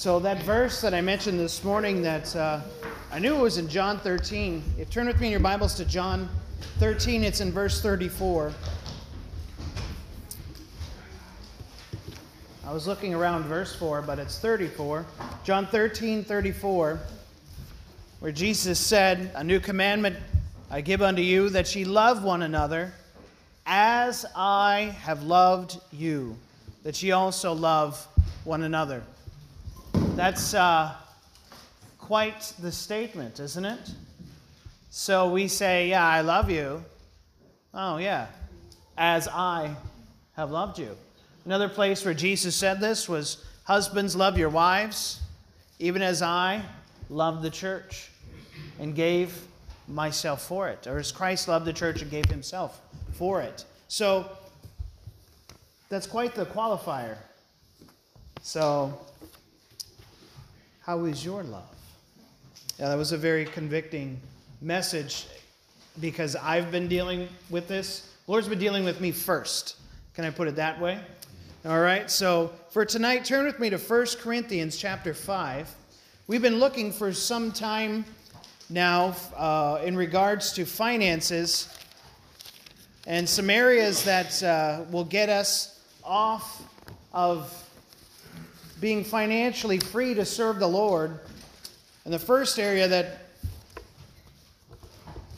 So, that verse that I mentioned this morning that uh, I knew it was in John 13. If turn with me in your Bibles to John 13, it's in verse 34. I was looking around verse 4, but it's 34. John 13, 34, where Jesus said, A new commandment I give unto you, that ye love one another as I have loved you, that ye also love one another. That's uh, quite the statement, isn't it? So we say, Yeah, I love you. Oh, yeah, as I have loved you. Another place where Jesus said this was, Husbands, love your wives, even as I loved the church and gave myself for it, or as Christ loved the church and gave himself for it. So that's quite the qualifier. So, how is your love? Yeah, that was a very convicting message because I've been dealing with this. Lord's been dealing with me first. Can I put it that way? All right. So, for tonight, turn with me to 1 Corinthians chapter 5. We've been looking for some time now uh, in regards to finances and some areas that uh, will get us off of being financially free to serve the Lord. And the first area that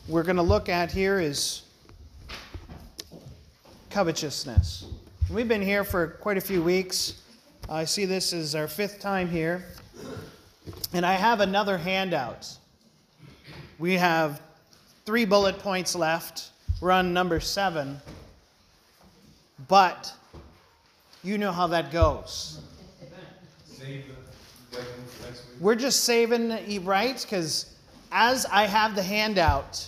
we're going to look at here is covetousness. We've been here for quite a few weeks. I see this is our fifth time here. And I have another handout. We have three bullet points left. We're on number seven. But you know how that goes. We're just saving, right? Because as I have the handout,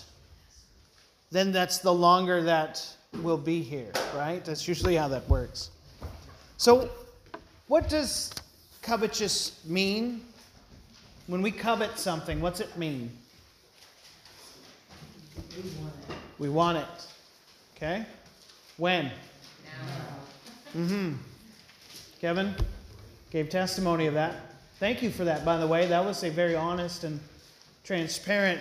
then that's the longer that will be here, right? That's usually how that works. So, what does covetous mean? When we covet something, what's it mean? We want it. We want it. Okay? When? Now. Mm-hmm. Kevin gave testimony of that. Thank you for that, by the way. That was a very honest and transparent.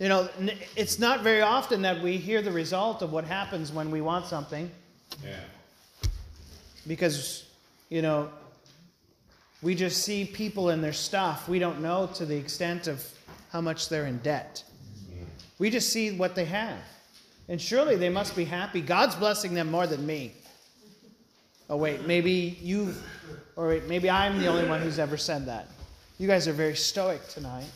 You know, it's not very often that we hear the result of what happens when we want something. Yeah. Because, you know, we just see people and their stuff. We don't know to the extent of how much they're in debt. Mm-hmm. We just see what they have. And surely they must be happy. God's blessing them more than me. Oh, wait, maybe you, or wait, maybe I'm the only one who's ever said that. You guys are very stoic tonight.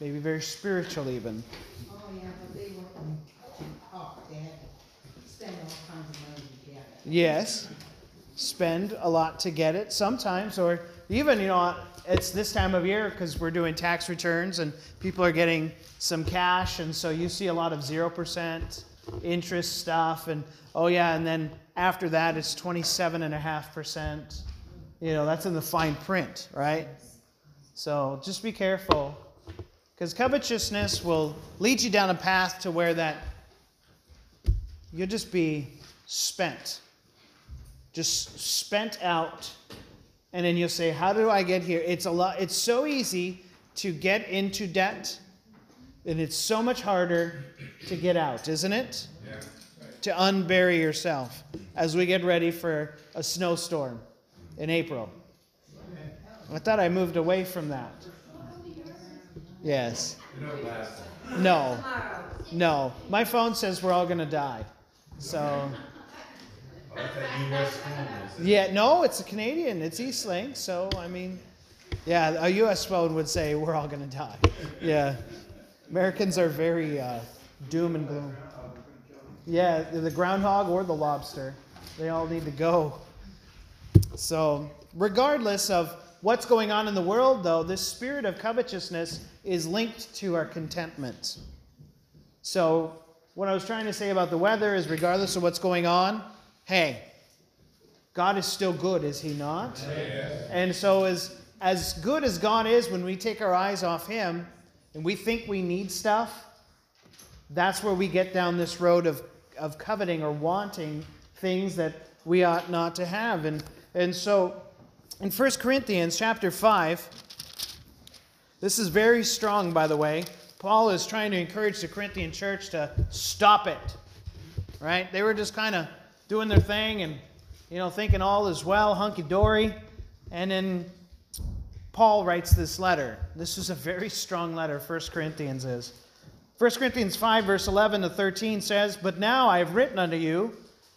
Maybe very spiritual, even. Oh, yeah, but they were. They oh, spend all kinds of money to get it. Yes, spend a lot to get it sometimes, or even, you know, it's this time of year because we're doing tax returns and people are getting some cash, and so you see a lot of 0% interest stuff, and oh, yeah, and then after that it's 27.5%. You know, that's in the fine print, right? So just be careful because covetousness will lead you down a path to where that you'll just be spent just spent out and then you'll say how do i get here it's a lot it's so easy to get into debt and it's so much harder to get out isn't it Yeah. to unbury yourself as we get ready for a snowstorm in april i thought i moved away from that yes no no my phone says we're all going to die so. Yeah, no, it's a Canadian. It's Eastlink. So, I mean, yeah, a U.S. phone would say we're all going to die. Yeah. Americans are very uh, doom and gloom. Yeah, the groundhog or the lobster. They all need to go. So, regardless of what's going on in the world, though, this spirit of covetousness is linked to our contentment. So, what I was trying to say about the weather is regardless of what's going on, hey, God is still good, is He not? And so, as, as good as God is, when we take our eyes off Him and we think we need stuff, that's where we get down this road of, of coveting or wanting things that we ought not to have. And And so in 1 Corinthians chapter 5, this is very strong, by the way. Paul is trying to encourage the Corinthian church to stop it. Right? They were just kind of doing their thing and, you know, thinking all is well, hunky dory. And then Paul writes this letter. This is a very strong letter, 1 Corinthians is. 1 Corinthians 5, verse 11 to 13 says, But now I have written unto you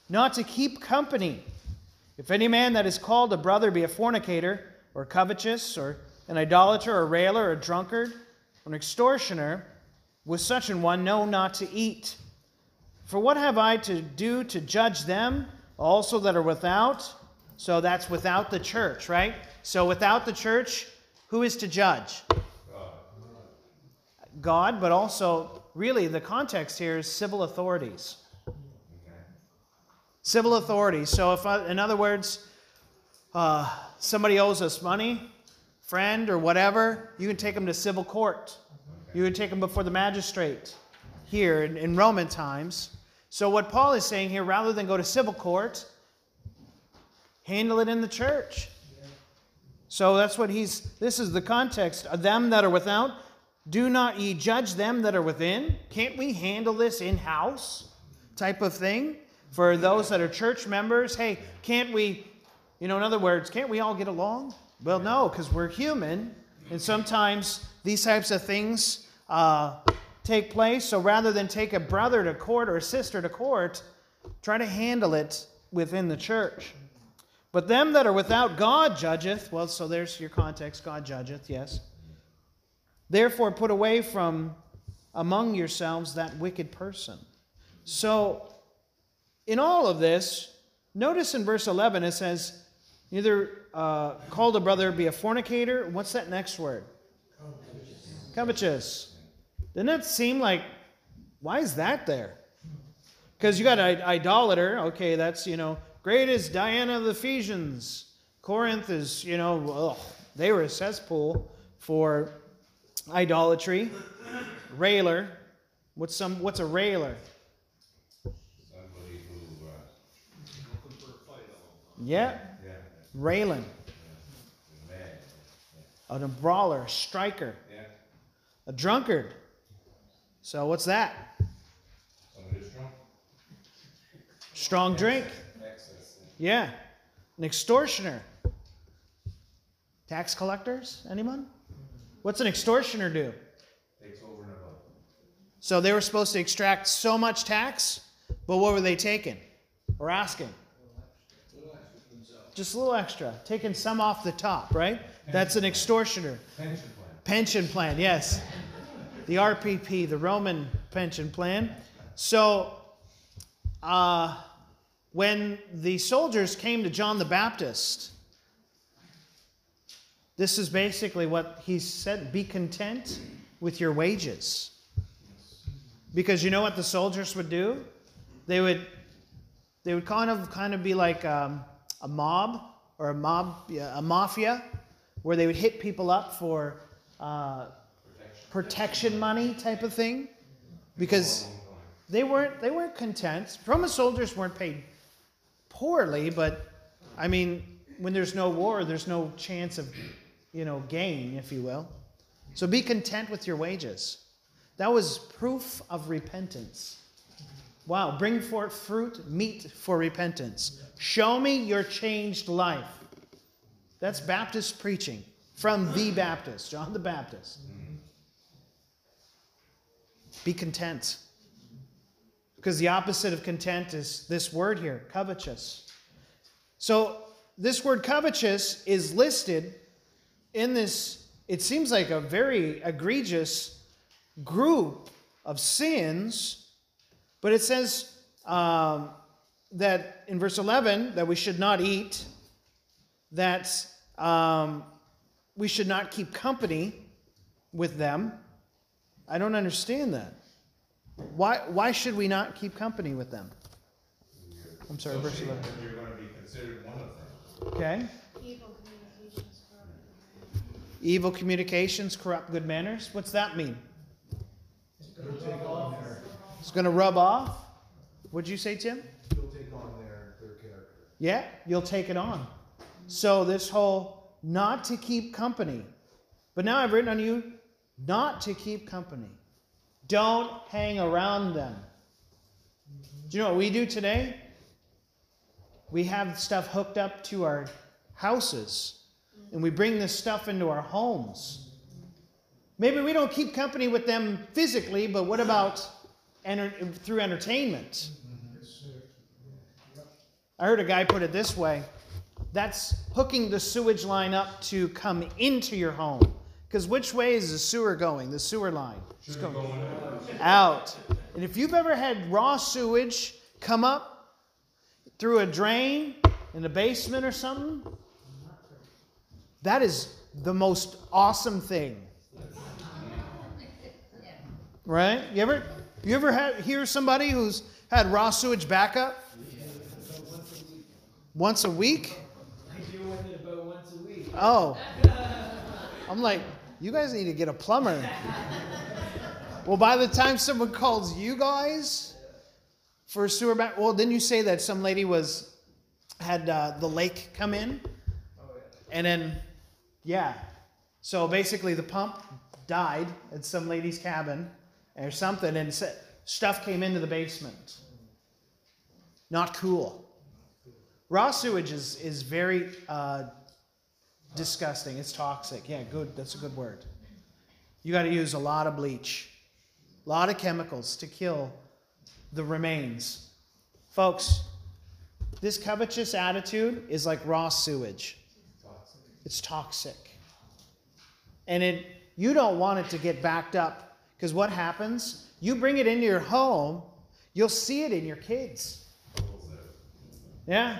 not to keep company. If any man that is called a brother be a fornicator, or covetous, or an idolater, or a railer, or a drunkard, or an extortioner, with such an one know not to eat. For what have I to do to judge them also that are without? So that's without the church, right? So without the church, who is to judge? God, but also, really, the context here is civil authorities. Civil authorities. So, if, I, in other words, uh, somebody owes us money, friend or whatever, you can take them to civil court. You can take them before the magistrate here in, in Roman times. So, what Paul is saying here, rather than go to civil court, handle it in the church. So that's what he's, this is the context. Them that are without, do not ye judge them that are within? Can't we handle this in house type of thing? For those that are church members, hey, can't we, you know, in other words, can't we all get along? Well, no, because we're human, and sometimes these types of things uh, take place. So rather than take a brother to court or a sister to court, try to handle it within the church. But them that are without God judgeth, well, so there's your context God judgeth, yes. Therefore, put away from among yourselves that wicked person. So, in all of this, notice in verse 11 it says, Neither uh, called a brother be a fornicator. What's that next word? Covetous. Covetous. Doesn't that seem like, why is that there? Because you got an idolater. Okay, that's, you know, great is Diana of the Ephesians. Corinth is, you know, ugh, they were a cesspool for idolatry. Railer. What's some? What's a railer? Somebody who, uh, Yeah, yeah, railing. man, A brawler, a striker, yeah, a drunkard. So what's that? somebody who's drunk. Strong drink. Yeah. An extortioner. Tax collectors? Anyone? What's an extortioner do? Takes over and above. So they were supposed to extract so much tax, but what were they taking or asking? Just a little extra, taking some off the top, right? That's an extortioner. Pension plan. Pension plan, yes. The RPP, the Roman pension plan. So, uh, when the soldiers came to John the Baptist, this is basically what he said be content with your wages. Because you know what the soldiers would do? They would, they would kind of, kind of be like um, a mob or a mob, a mafia, where they would hit people up for uh, protection money type of thing, because they weren't they weren't content. Roman soldiers weren't paid poorly, but I mean, when there's no war, there's no chance of you know gain, if you will. So be content with your wages. That was proof of repentance. Wow, bring forth fruit, meet for repentance. Show me your changed life. That's Baptist preaching from the Baptist, John the Baptist. Be content. Because the opposite of content is this word here, covetous. So, this word covetous is listed in this, it seems like a very egregious group of sins, but it says um, that in verse 11 that we should not eat, that um, we should not keep company with them. I don't understand that. Why, why should we not keep company with them? I'm sorry, So verse 11. You're gonna be considered one of them. Okay. Evil communications corrupt. Evil communications corrupt good manners. What's that mean? It's going to take off. It's going to rub off. What'd you say, Tim? You'll take on their, their character. Yeah, you'll take it on. So, this whole not to keep company. But now I've written on you not to keep company. Don't hang around them. Do you know what we do today? We have stuff hooked up to our houses, and we bring this stuff into our homes. Maybe we don't keep company with them physically, but what about enter- through entertainment? I heard a guy put it this way that's hooking the sewage line up to come into your home. Because which way is the sewer going? The sewer line. It's going out. And if you've ever had raw sewage come up through a drain in a basement or something, that is the most awesome thing. Right? You ever you ever had, hear somebody who's had raw sewage backup? Once a week? I deal with it about once a week. Oh. I'm like, you guys need to get a plumber. Well, by the time someone calls you guys for a sewer back, well, didn't you say that some lady was had uh, the lake come in, Oh, yeah. and then, yeah. So basically, the pump died at some lady's cabin or something, and stuff came into the basement. Not cool. Raw sewage is is very uh, disgusting. It's toxic. Yeah, good. That's a good word. You got to use a lot of bleach, a lot of chemicals to kill the remains. Folks, this covetous attitude is like raw sewage. It's toxic. And it you don't want it to get backed up because what happens? You bring it into your home, you'll see it in your kids. Yeah.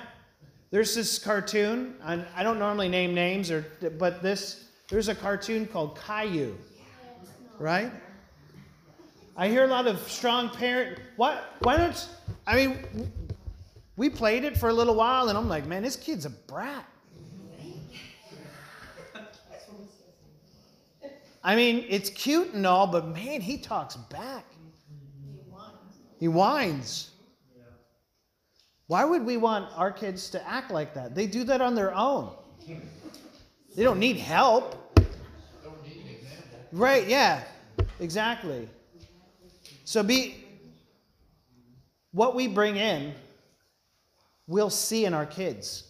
There's this cartoon, and I don't normally name names or but this there's a cartoon called Caillou. Right? I hear a lot of strong parent what why don't I mean we played it for a little while and I'm like, man, this kid's a brat. I mean, it's cute and all, but man, he talks back. He whines. Why would we want our kids to act like that? They do that on their own. They don't need help. Right, yeah. Exactly. So be what we bring in, we'll see in our kids.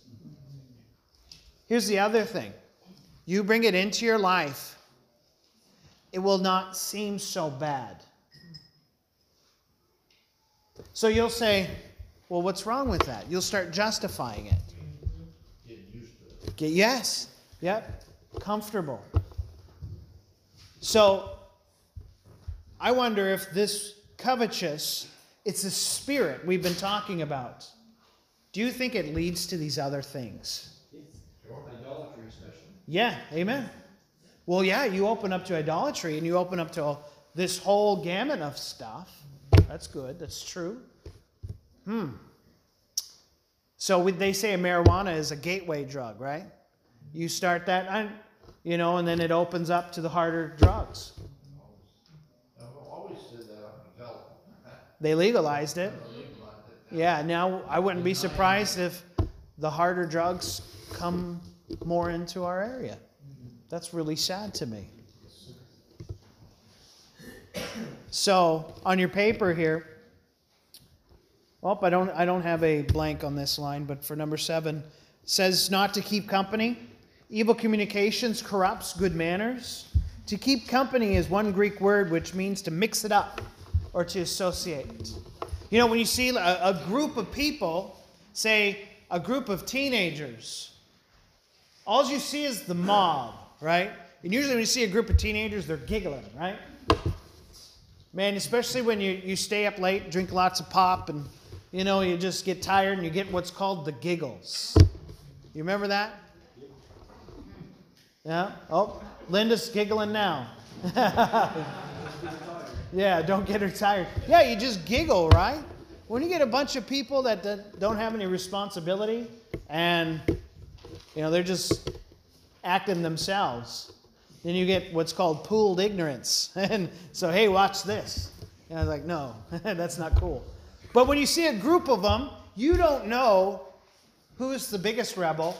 Here's the other thing. You bring it into your life, it will not seem so bad. So you'll say, well, what's wrong with that? You'll start justifying it. Getting used to it. Get yes, yep, comfortable. So I wonder if this covetous, it's a spirit we've been talking about. Do you think it leads to these other things? Idolatry, especially. Yeah, amen. Well, yeah, you open up to idolatry and you open up to this whole gamut of stuff. That's good. That's true. Hmm. So they say marijuana is a gateway drug, right? You start that, you know, and then it opens up to the harder drugs. They legalized it. Yeah, now I wouldn't be surprised if the harder drugs come more into our area. That's really sad to me. So, on your paper here, well, I don't, I don't have a blank on this line, but for number seven, says not to keep company. Evil communications corrupts good manners. To keep company is one Greek word which means to mix it up or to associate. You know, when you see a, a group of people, say a group of teenagers, all you see is the mob, right? And usually when you see a group of teenagers, they're giggling, right? Man, especially when you, you stay up late, drink lots of pop, and you know, you just get tired and you get what's called the giggles. You remember that? Yeah? Oh, Linda's giggling now. yeah, don't get her tired. Yeah, you just giggle, right? When you get a bunch of people that don't have any responsibility and, you know, they're just acting themselves, then you get what's called pooled ignorance. And so, hey, watch this. And I was like, no, that's not cool. But when you see a group of them, you don't know who's the biggest rebel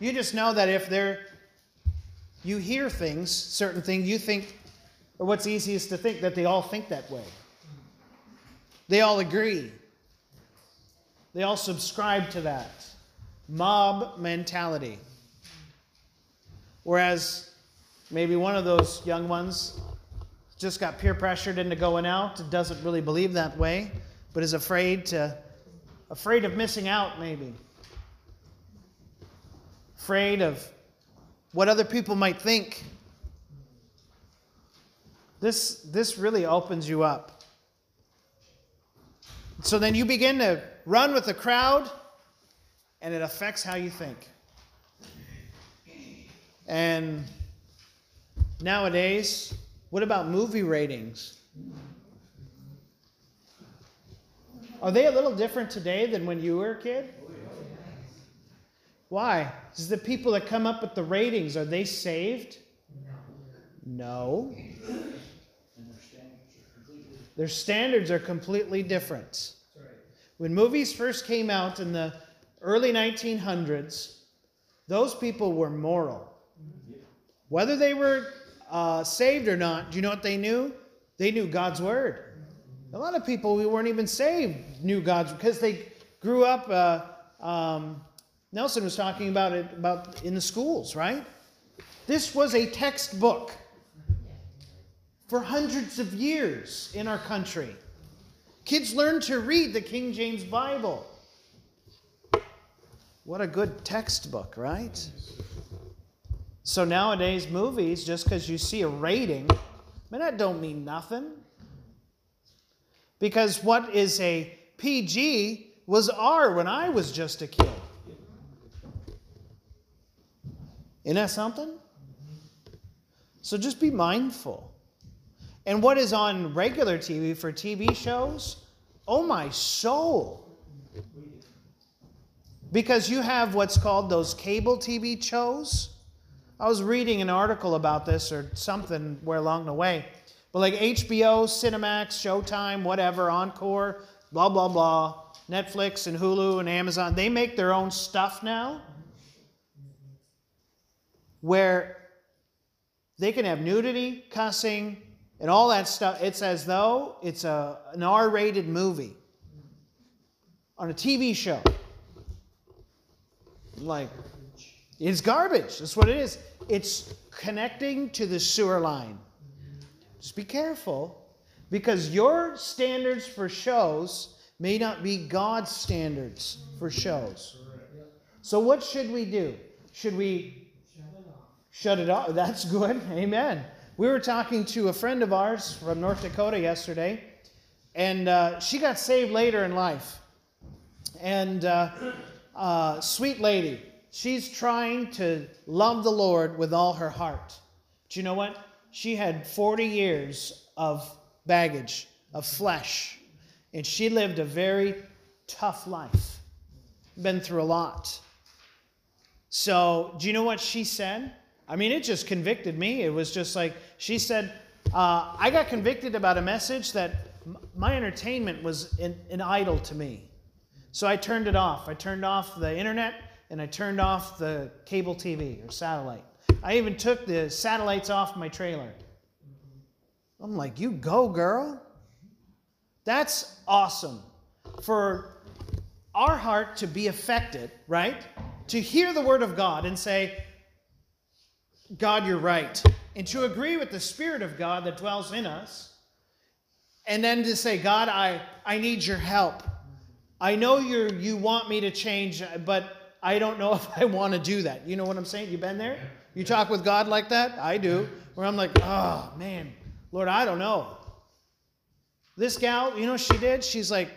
You just know that if they're, you hear things, certain things, you think, or what's easiest to think, that they all think that way. They all agree. They all subscribe to that mob mentality. Whereas maybe one of those young ones just got peer pressured into going out doesn't really believe that way, but is afraid to afraid of missing out maybe. Afraid of what other people might think. This this really opens you up. So then you begin to run with the crowd and it affects how you think. And nowadays, what about movie ratings? Are they a little different today than when you were a kid? Why? Is the people that come up with the ratings, are they saved? No. Their standards are completely different. When movies first came out in the early 1900s, those people were moral. Whether they were uh, saved or not, do you know what they knew? They knew God's word. A lot of people who weren't even saved knew God's because they grew up. Uh, um, Nelson was talking about it about in the schools, right? This was a textbook for hundreds of years in our country. Kids learned to read the King James Bible. What a good textbook, right? So nowadays, movies, just because you see a rating, man, that don't mean nothing. Because what is a PG was R when I was just a kid. Isn't that something? So just be mindful. And what is on regular TV for TV shows? Oh, my soul. Because you have what's called those cable TV shows. I was reading an article about this or something where along the way. But like HBO, Cinemax, Showtime, whatever, Encore, blah, blah, blah, Netflix and Hulu and Amazon, they make their own stuff now where they can have nudity, cussing, and all that stuff. It's as though it's a, an R rated movie on a TV show. Like, it's garbage. That's what it is. It's connecting to the sewer line. Just be careful because your standards for shows may not be God's standards for shows. So, what should we do? Should we shut it off? That's good. Amen. We were talking to a friend of ours from North Dakota yesterday, and uh, she got saved later in life. And uh, uh, sweet lady, she's trying to love the Lord with all her heart. Do you know what? She had 40 years of baggage, of flesh, and she lived a very tough life. Been through a lot. So, do you know what she said? I mean, it just convicted me. It was just like, she said, uh, I got convicted about a message that my entertainment was an, an idol to me. So I turned it off. I turned off the internet and I turned off the cable TV or satellite. I even took the satellites off my trailer. I'm like, you go, girl. That's awesome. For our heart to be affected, right? To hear the word of God and say, God, you're right. And to agree with the Spirit of God that dwells in us. And then to say, God, I, I need your help. I know you you want me to change, but I don't know if I want to do that. You know what I'm saying? You been there? You talk with God like that? I do. Where I'm like, oh man, Lord, I don't know. This gal, you know what she did? She's like,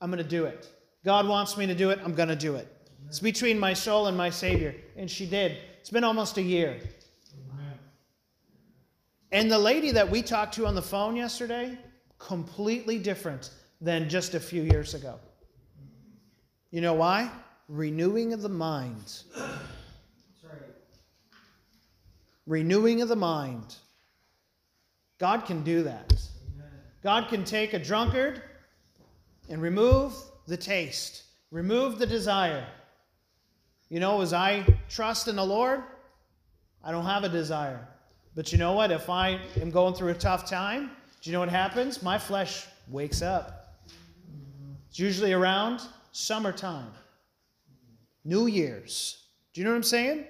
I'm going to do it. God wants me to do it. I'm going to do it. It's between my soul and my Savior. And she did. It's been almost a year. And the lady that we talked to on the phone yesterday, completely different than just a few years ago. You know why? Renewing of the mind. Right. Renewing of the mind. God can do that. Amen. God can take a drunkard and remove the taste, remove the desire. You know, as I trust in the Lord, I don't have a desire. But you know what? If I am going through a tough time, do you know what happens? My flesh wakes up. It's usually around summertime, New Year's. Do you know what I'm saying?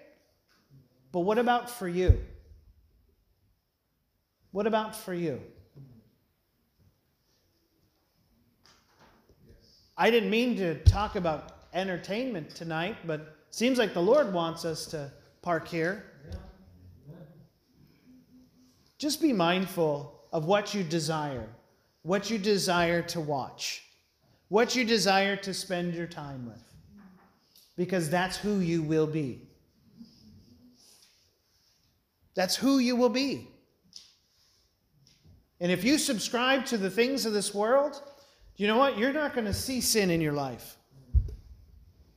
But what about for you? What about for you? I didn't mean to talk about entertainment tonight, but seems like the Lord wants us to park here. Just be mindful of what you desire, what you desire to watch, what you desire to spend your time with, because that's who you will be. That's who you will be. And if you subscribe to the things of this world, you know what? You're not going to see sin in your life.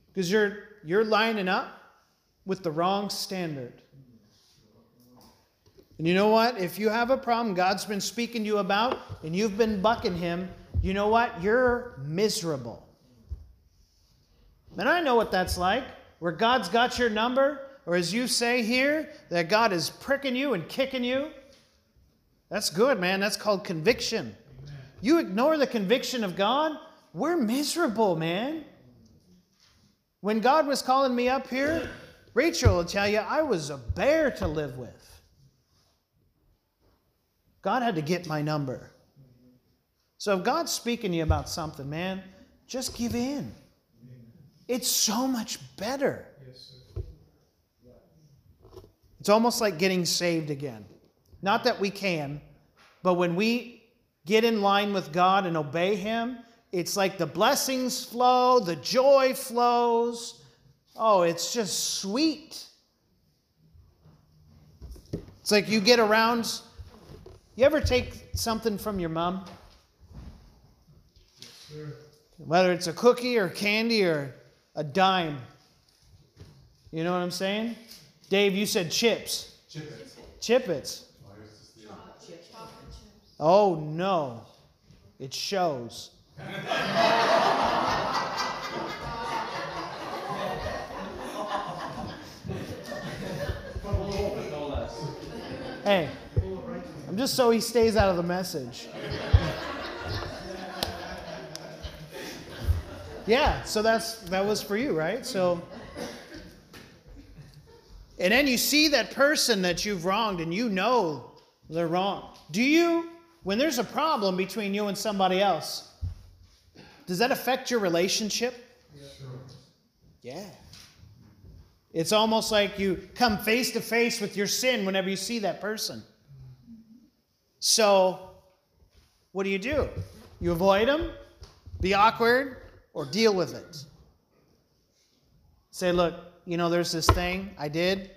Because you're, you're lining up with the wrong standard. And you know what? If you have a problem God's been speaking to you about and you've been bucking Him, you know what? You're miserable. And I know what that's like, where God's got your number, or as you say here, that God is pricking you and kicking you. That's good, man. That's called conviction. You ignore the conviction of God, we're miserable, man. When God was calling me up here, Rachel will tell you I was a bear to live with. God had to get my number. So if God's speaking to you about something, man, just give in. It's so much better. It's almost like getting saved again. Not that we can, but when we get in line with God and obey Him, it's like the blessings flow, the joy flows. Oh, it's just sweet. It's like you get around. You ever take something from your mom? Whether it's a cookie or candy or a dime. You know what I'm saying? Dave, you said chips. Chipits. Chipits. Oh. Oh no, it shows. hey, I'm just so he stays out of the message. Yeah, so that's that was for you, right? So and then you see that person that you've wronged and you know they're wrong. Do you, when there's a problem between you and somebody else, does that affect your relationship? Yeah. Yeah. It's almost like you come face to face with your sin whenever you see that person. So, what do you do? You avoid them, be awkward, or deal with it. Say, look, you know, there's this thing I did.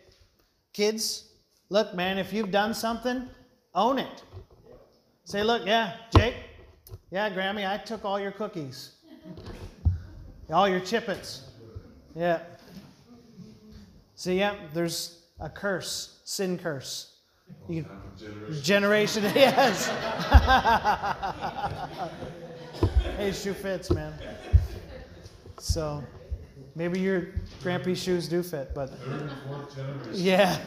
Kids, look, man, if you've done something, own it. Say, look, yeah, Jake, yeah, Grammy, I took all your cookies, all your Chipits. Yeah. See, yeah, there's a curse, sin curse. You, generation, yes. hey, shoe fits, man. So. Maybe your grampy's shoes do fit, but Third and fourth generation. yeah,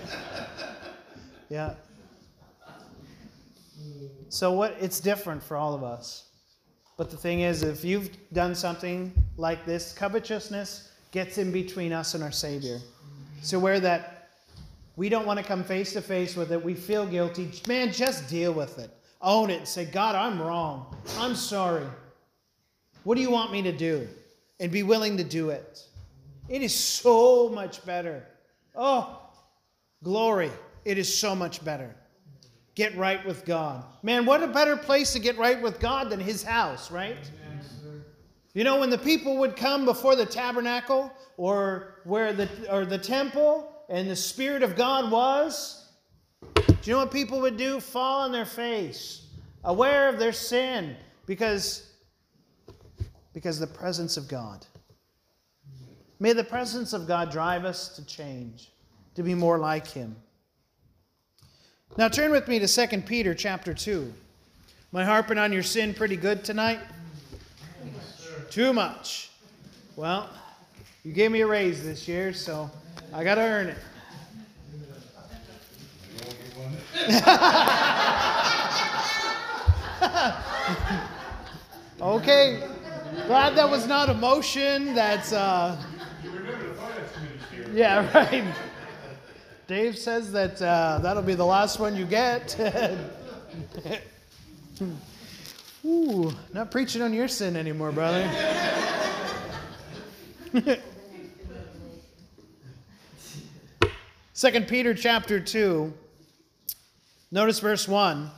yeah. So what? It's different for all of us. But the thing is, if you've done something like this, covetousness gets in between us and our Savior. So where that we don't want to come face to face with it, we feel guilty. Man, just deal with it. Own it and say, God, I'm wrong. I'm sorry. What do you want me to do? And be willing to do it. It is so much better. Oh, glory. It is so much better. Get right with God. Man, what a better place to get right with God than his house, right? You know, when the people would come before the tabernacle or where the or the temple and the Spirit of God was, do you know what people would do? Fall on their face, aware of their sin, because because the presence of God. May the presence of God drive us to change, to be more like Him. Now turn with me to 2 Peter chapter 2. Am I harping on your sin pretty good tonight? Too much. Well, You gave me a raise this year, so I got to earn it. Okay. Glad that was not a motion. That's, uh, yeah, right. Dave says that uh, that'll be the last one you get. Ooh, not preaching on your sin anymore, brother. Second Peter chapter 2. Notice verse 1.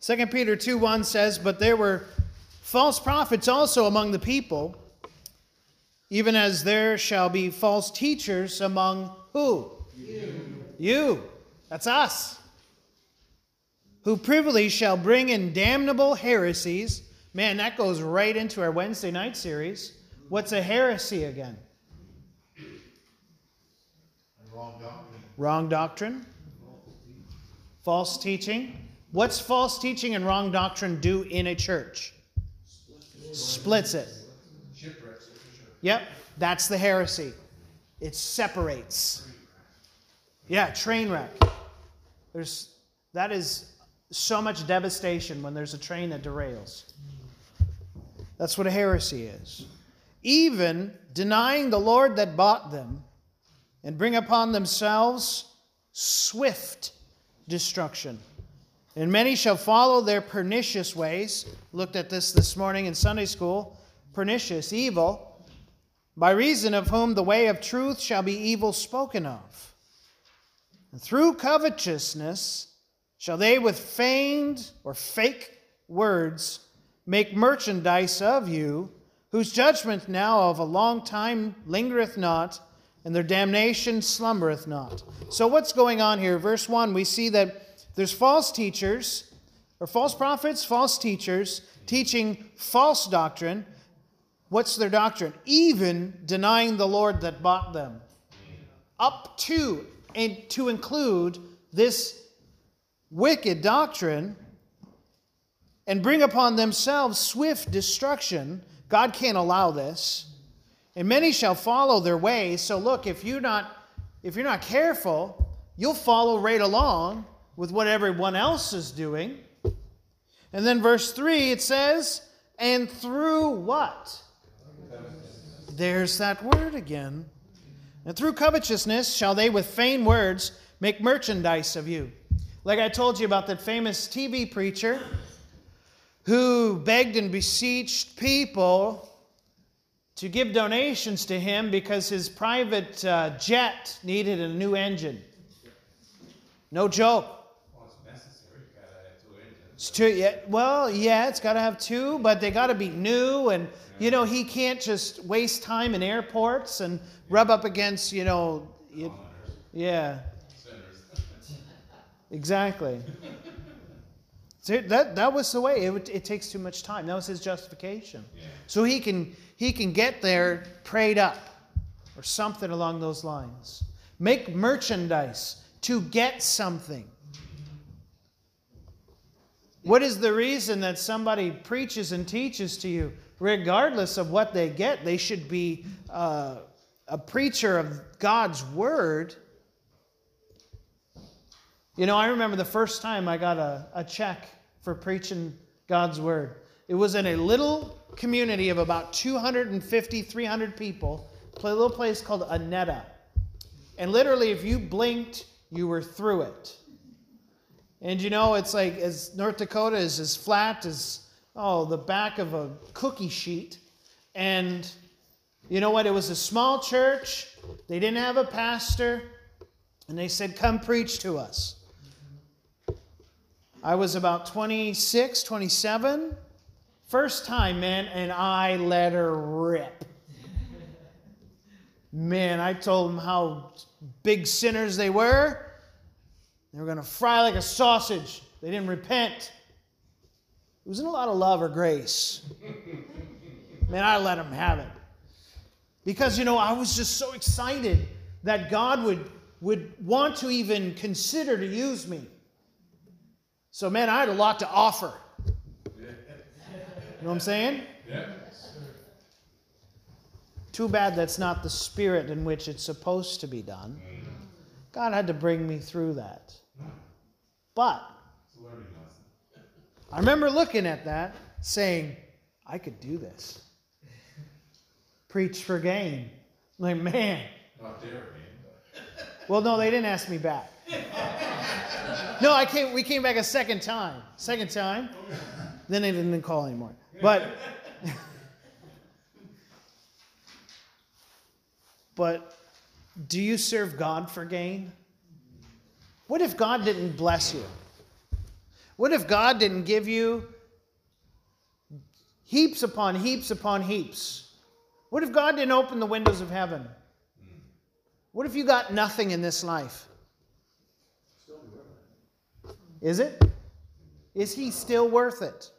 2 Peter 2 1 says, But there were false prophets also among the people, even as there shall be false teachers among who? You. You. That's us. Who privily shall bring in damnable heresies. Man, that goes right into our Wednesday night series. What's a heresy again? Wrong doctrine. Wrong doctrine. False teaching. What's false teaching and wrong doctrine do in a church? Splits it. Yep, that's the heresy. It separates. Yeah, train wreck. There's that is so much devastation when there's a train that derails. That's what a heresy is. Even denying the Lord that bought them and bring upon themselves swift destruction. And many shall follow their pernicious ways. Looked at this this morning in Sunday school. Pernicious, evil, by reason of whom the way of truth shall be evil spoken of. And through covetousness shall they with feigned or fake words make merchandise of you, whose judgment now of a long time lingereth not, and their damnation slumbereth not. So, what's going on here? Verse 1, we see that there's false teachers, or false prophets, false teachers, teaching false doctrine. What's their doctrine? Even denying the Lord that bought them. Up to and to include this wicked doctrine and bring upon themselves swift destruction. God can't allow this. And many shall follow their way. So look, if you're not if you're not careful, you'll follow right along with what everyone else is doing. And then verse 3 it says, and through what? There's that word again. And through covetousness shall they with feigned words make merchandise of you. Like I told you about that famous TV preacher who begged and beseeched people to give donations to him because his private uh, jet needed a new engine. No joke. Well, it's necessary, you gotta have two engines. It's two, yeah, well, yeah, it's got to have two, but they got to be new. And, you know, he can't just waste time in airports and rub up against, you know, you, yeah, exactly. So that, that was the way. It, would, it takes too much time. That was his justification. So he can, he can get there prayed up or something along those lines. Make merchandise to get something. What is the reason that somebody preaches and teaches to you? Regardless of what they get, they should be uh, a preacher of God's word. You know, I remember the first time I got a, a check for preaching God's word. It was in a little community of about 250, 300 people, a little place called Anetta. And literally, if you blinked, you were through it. And you know, it's like as North Dakota is as flat as oh the back of a cookie sheet. And you know what? It was a small church. They didn't have a pastor. And they said, Come preach to us. I was about 26, 27. First time, man, and I let her rip. Man, I told them how big sinners they were. They were going to fry like a sausage. They didn't repent. It wasn't a lot of love or grace. Man, I let them have it. Because, you know, I was just so excited that God would, would want to even consider to use me. So, man, I had a lot to offer. You know what I'm saying? Yeah. Too bad that's not the spirit in which it's supposed to be done. God had to bring me through that. But It's a learning lesson. I remember looking at that, saying, I could do this. Preach for gain. Like, man. Not there, man. Well, no, they didn't ask me back. No, I came. We came back a second time. Second time. Then they didn't call anymore. But, but, do you serve God for gain? What if God didn't bless you? What if God didn't give you heaps upon heaps upon heaps? What if God didn't open the windows of heaven? What if you got nothing in this life? Is it? Is he still worth it?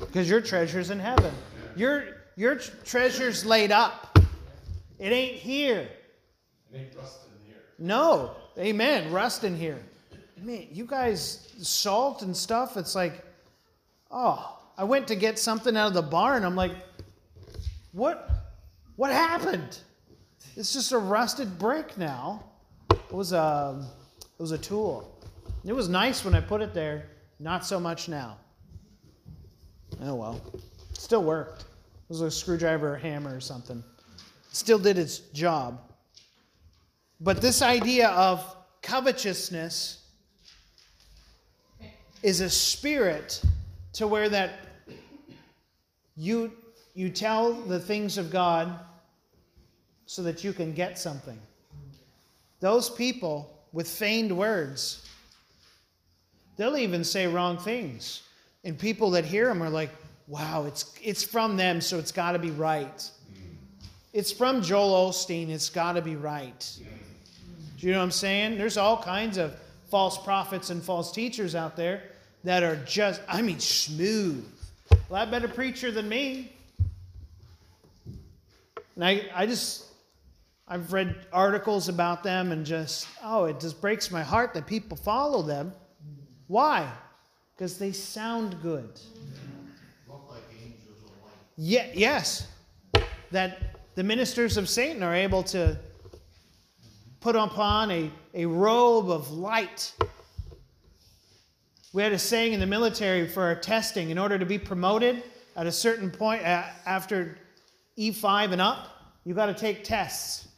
Because your treasure's in heaven. Your, your treasure's laid up. It ain't here. It ain't rusted in here. No. Amen. Rust in here. Man, you guys, salt and stuff, it's like, oh, I went to get something out of the barn. I'm like, what? What happened? It's just a rusted brick now. It was a, it was a tool. It was nice when I put it there. Not so much now. Oh well. Still worked. It was a screwdriver or hammer or something. Still did its job. But this idea of covetousness is a spirit to where that you you tell the things of God so that you can get something. Those people with feigned words, they'll even say wrong things. And people that hear them are like, wow, it's, it's from them, so it's got to be right. It's from Joel Osteen, it's got to be right. Do you know what I'm saying? There's all kinds of false prophets and false teachers out there that are just, I mean, smooth. A lot better preacher than me. And I, I just, I've read articles about them and just, oh, it just breaks my heart that people follow them. Why? Because they sound good. Look like angels of light. Yeah, yes. That the ministers of Satan are able to put upon a, a robe of light. We had a saying in the military for our testing in order to be promoted at a certain point after E5 and up, you've got to take tests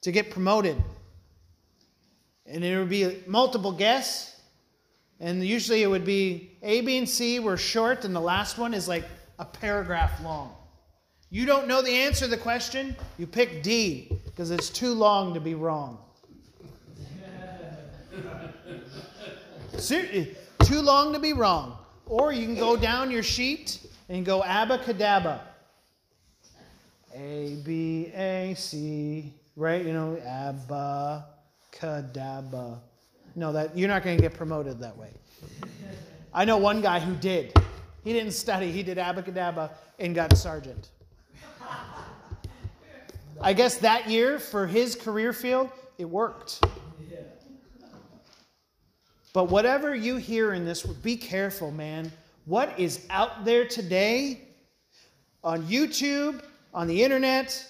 to get promoted. And there would be multiple guests, and usually it would be A, B, and C were short, and the last one is like a paragraph long. You don't know the answer to the question, you pick D because it's too long to be wrong. Too long to be wrong. Or you can go down your sheet and go abacadabra. A, B, A, C, right? You know, abacadabra. No, that you're not going to get promoted that way. I know one guy who did. He didn't study. He did abacadabra and got sergeant. I guess that year for his career field, it worked. But whatever you hear in this, be careful, man. What is out there today on YouTube, on the internet?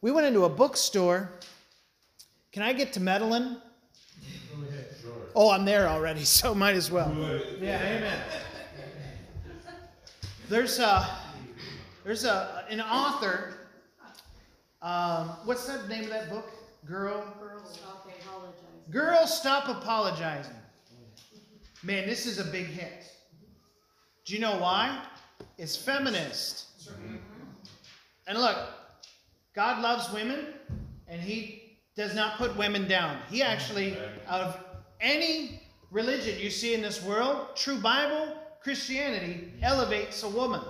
We went into a bookstore. Can I get to meddling? Sure. Oh, I'm there already, so might as well. Yeah, amen. There's a there's a an author. Um, what's the name of that book? Girl. Girls stop apologizing. Girl, stop apologizing. Man, this is a big hit. Do you know why? It's feminist. And look, God loves women, and He does not put women down. He actually, out of any religion you see in this world, true Bible, Christianity elevates a woman.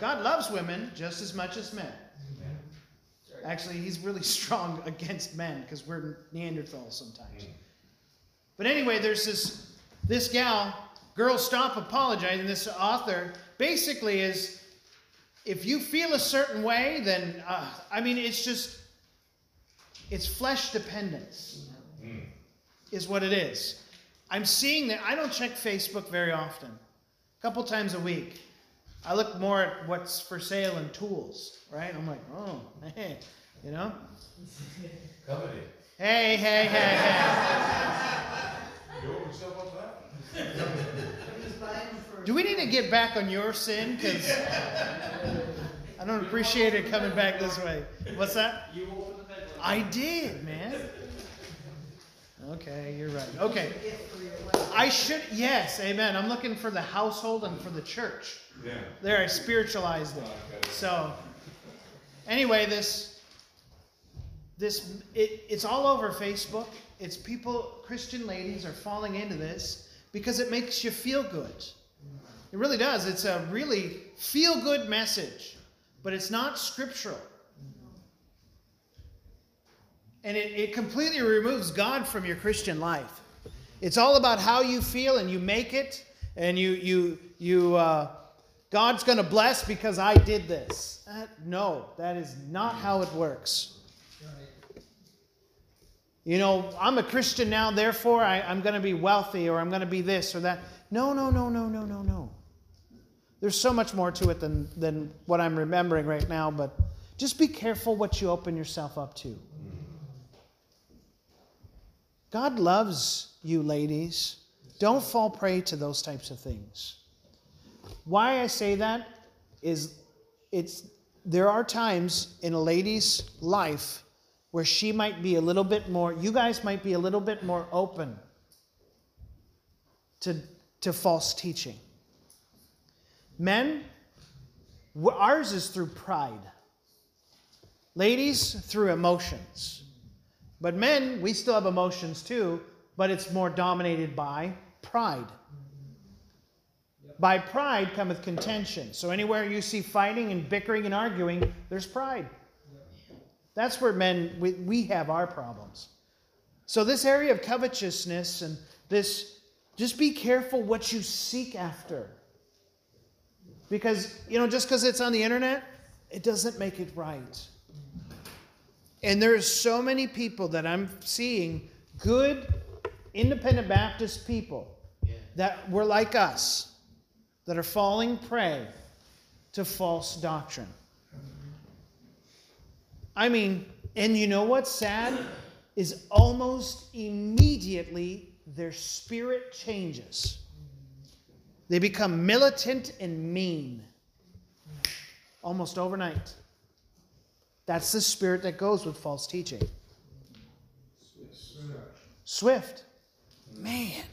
God loves women just as much as men. Actually, He's really strong against men because we're Neanderthals sometimes. But anyway, there's this this gal, girl, stop apologizing. This author basically is, if you feel a certain way, then uh, I mean, it's just, it's flesh dependence, is what it is. I'm seeing that. I don't check Facebook very often, a couple times a week. I look more at what's for sale in tools, right? I'm like, oh, hey, you know? Hey, hey, hey, hey. You open yourself up that? He's buying for. Do we need to get back on your sin? Because I don't appreciate it coming back this way. What's that? You open the. I did, man. Okay, you're right. Okay. Gift for your wife. I should, yes, amen. I'm looking for the household and for the church. Yeah. There, I spiritualized it. So, anyway, this, this, it, it's all over Facebook. It's people, Christian ladies are falling into this because it makes you feel good. It really does. It's a really feel good message, but it's not scriptural. And it, it completely removes God from your Christian life. It's all about how you feel, and you make it, and you you you. Uh, God's going to bless because I did this. No, that is not how it works. You know, I'm a Christian now, therefore I, I'm going to be wealthy, or I'm going to be this or that. No, no, no, no, no, no, no. There's so much more to it than than what I'm remembering right now, but just be careful what you open yourself up to. God loves you, ladies. Don't fall prey to those types of things. Why I say that is it's there are times in a lady's life where she might be a little bit more you guys might be a little bit more open to to false teaching. Men, ours is through pride. Ladies, through emotions. But men, we still have emotions too, but it's more dominated by pride. By pride cometh contention. So anywhere you see fighting and bickering and arguing, there's pride. That's where men, we, we have our problems. So this area of covetousness and this, just be careful what you seek after. Because, you know, just because it's on the internet, it doesn't make it right. And there's so many people that I'm seeing, good independent Baptist people Yeah. that were like us, that are falling prey to false doctrine. I mean, and you know what's sad? Is almost immediately their spirit changes. They become militant and mean almost overnight. That's the spirit that goes with false teaching. Swift. Man.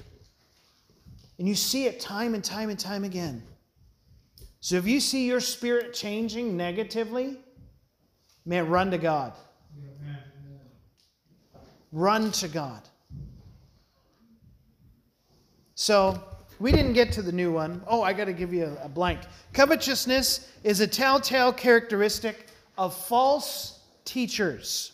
And you see it time and time and time again. So if you see your spirit changing negatively, man, run to God. Run to God. So we didn't get to the new one. Oh, I got to give you a, a blank. Covetousness is a telltale characteristic of false teachers.